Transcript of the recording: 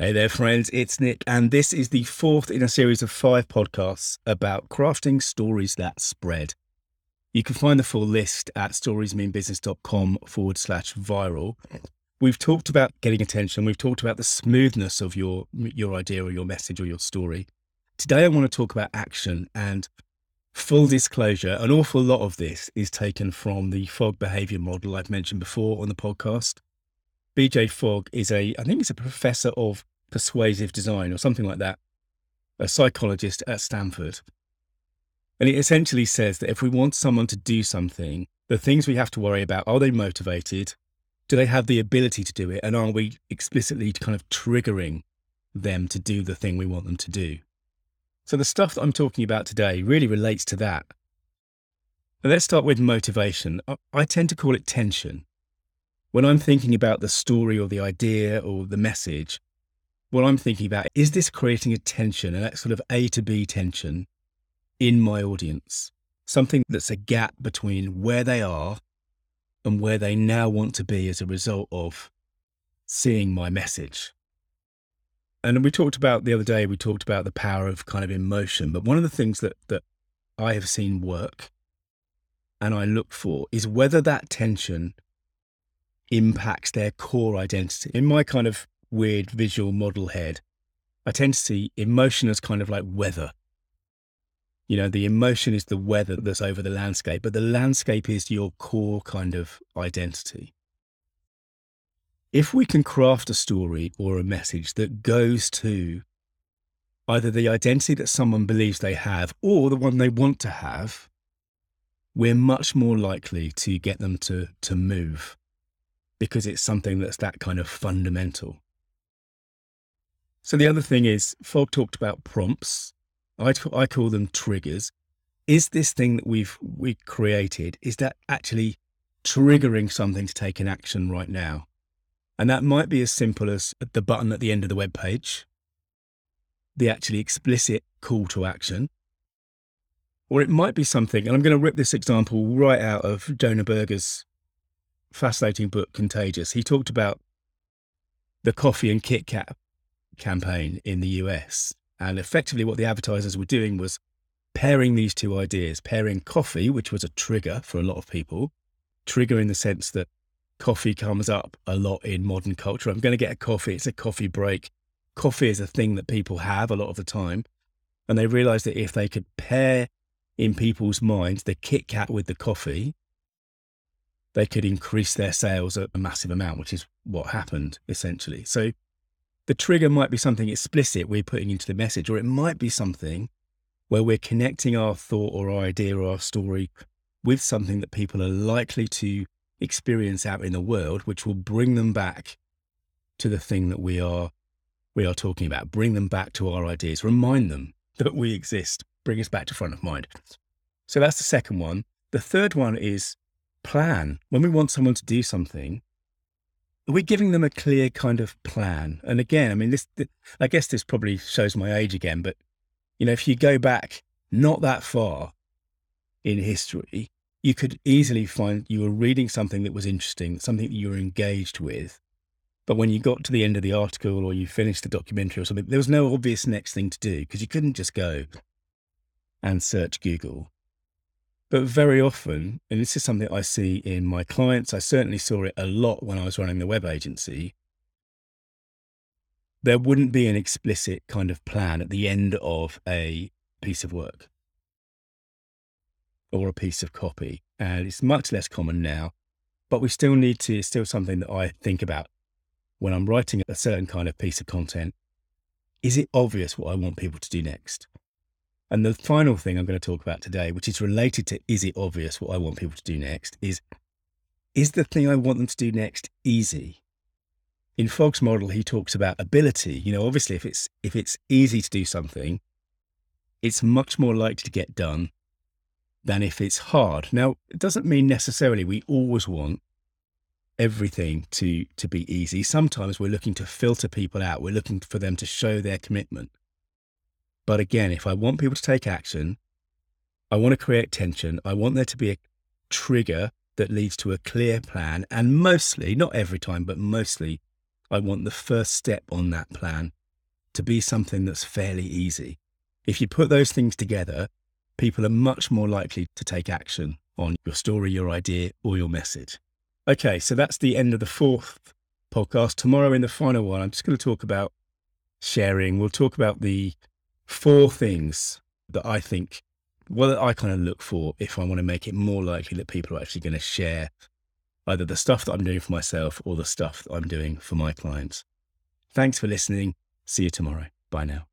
Hey there, friends. It's Nick, and this is the fourth in a series of five podcasts about crafting stories that spread. You can find the full list at storiesmeanbusiness.com forward slash viral. We've talked about getting attention. We've talked about the smoothness of your, your idea or your message or your story. Today, I want to talk about action and full disclosure. An awful lot of this is taken from the Fogg behavior model I've mentioned before on the podcast. BJ Fogg is a, I think he's a professor of persuasive design or something like that, a psychologist at Stanford. And it essentially says that if we want someone to do something, the things we have to worry about are they motivated? Do they have the ability to do it? And are we explicitly kind of triggering them to do the thing we want them to do? So the stuff that I'm talking about today really relates to that. let's start with motivation. I tend to call it tension when I'm thinking about the story or the idea or the message, what I'm thinking about is this creating a tension, and that sort of A to B tension in my audience, something that's a gap between where they are and where they now want to be as a result of seeing my message. And we talked about the other day, we talked about the power of kind of emotion. But one of the things that, that I have seen work and I look for is whether that tension impacts their core identity. In my kind of weird visual model head, I tend to see emotion as kind of like weather. You know, the emotion is the weather that's over the landscape, but the landscape is your core kind of identity. If we can craft a story or a message that goes to either the identity that someone believes they have or the one they want to have, we're much more likely to get them to, to move because it's something that's that kind of fundamental. So the other thing is, Fogg talked about prompts. I, I call them triggers. Is this thing that we've we created is that actually triggering something to take an action right now? And that might be as simple as the button at the end of the web page, the actually explicit call to action, or it might be something. And I'm going to rip this example right out of Jonah Berger's fascinating book, Contagious, he talked about the coffee and Kit Kat campaign in the US. And effectively, what the advertisers were doing was pairing these two ideas, pairing coffee, which was a trigger for a lot of people, trigger in the sense that coffee comes up a lot in modern culture. I'm going to get a coffee, it's a coffee break. Coffee is a thing that people have a lot of the time. And they realized that if they could pair in people's minds the Kit Kat with the coffee, they could increase their sales a, massive amount, which is what happened essentially. So the trigger might be something explicit we're putting into the message, or it might be something where we're connecting our thought or our idea or our story with something that people are likely to experience out in the world, which will bring them back to the thing that we are we are talking about, bring them back to our ideas, remind them that we exist, bring us back to front of mind. So that's the second one. The third one is plan. When we want someone to do something, we're giving them a clear kind of plan. And again, I mean, this, I guess this probably shows my age again, but you know, if you go back not that far in history, you could easily find you were reading something that was interesting, something that you were engaged with. But when you got to the end of the article or you finished the documentary or something, there was no obvious next thing to do because you couldn't just go and search Google. But very often, and this is something I see in my clients, I certainly saw it a lot when I was running the web agency. There wouldn't be an explicit kind of plan at the end of a piece of work or a piece of copy. And it's much less common now, but we still need to, it's still something that I think about when I'm writing a certain kind of piece of content. Is it obvious what I want people to do next? And the final thing I'm going to talk about today, which is related to is it obvious what I want people to do next, is is the thing I want them to do next easy? In Fogg's model, he talks about ability. You know, obviously, if it's if it's easy to do something, it's much more likely to get done than if it's hard. Now, it doesn't mean necessarily we always want everything to to be easy. Sometimes we're looking to filter people out. We're looking for them to show their commitment. But again, if I want people to take action, I want to create tension. I want there to be a trigger that leads to a clear plan and mostly, not every time, but mostly I want the first step on that plan to be something that's fairly easy. If you put those things together, people are much more likely to take action on your story, your idea, or your message. Okay, so that's the end of the fourth podcast. Tomorrow, in the final one, I'm just going to talk about sharing. We'll talk about the four things that I think, well, that I kind of look for if I want to make it more likely that people are actually going to share either the stuff that I'm doing for myself or the stuff that I'm doing for my clients. Thanks for listening. See you tomorrow. Bye now.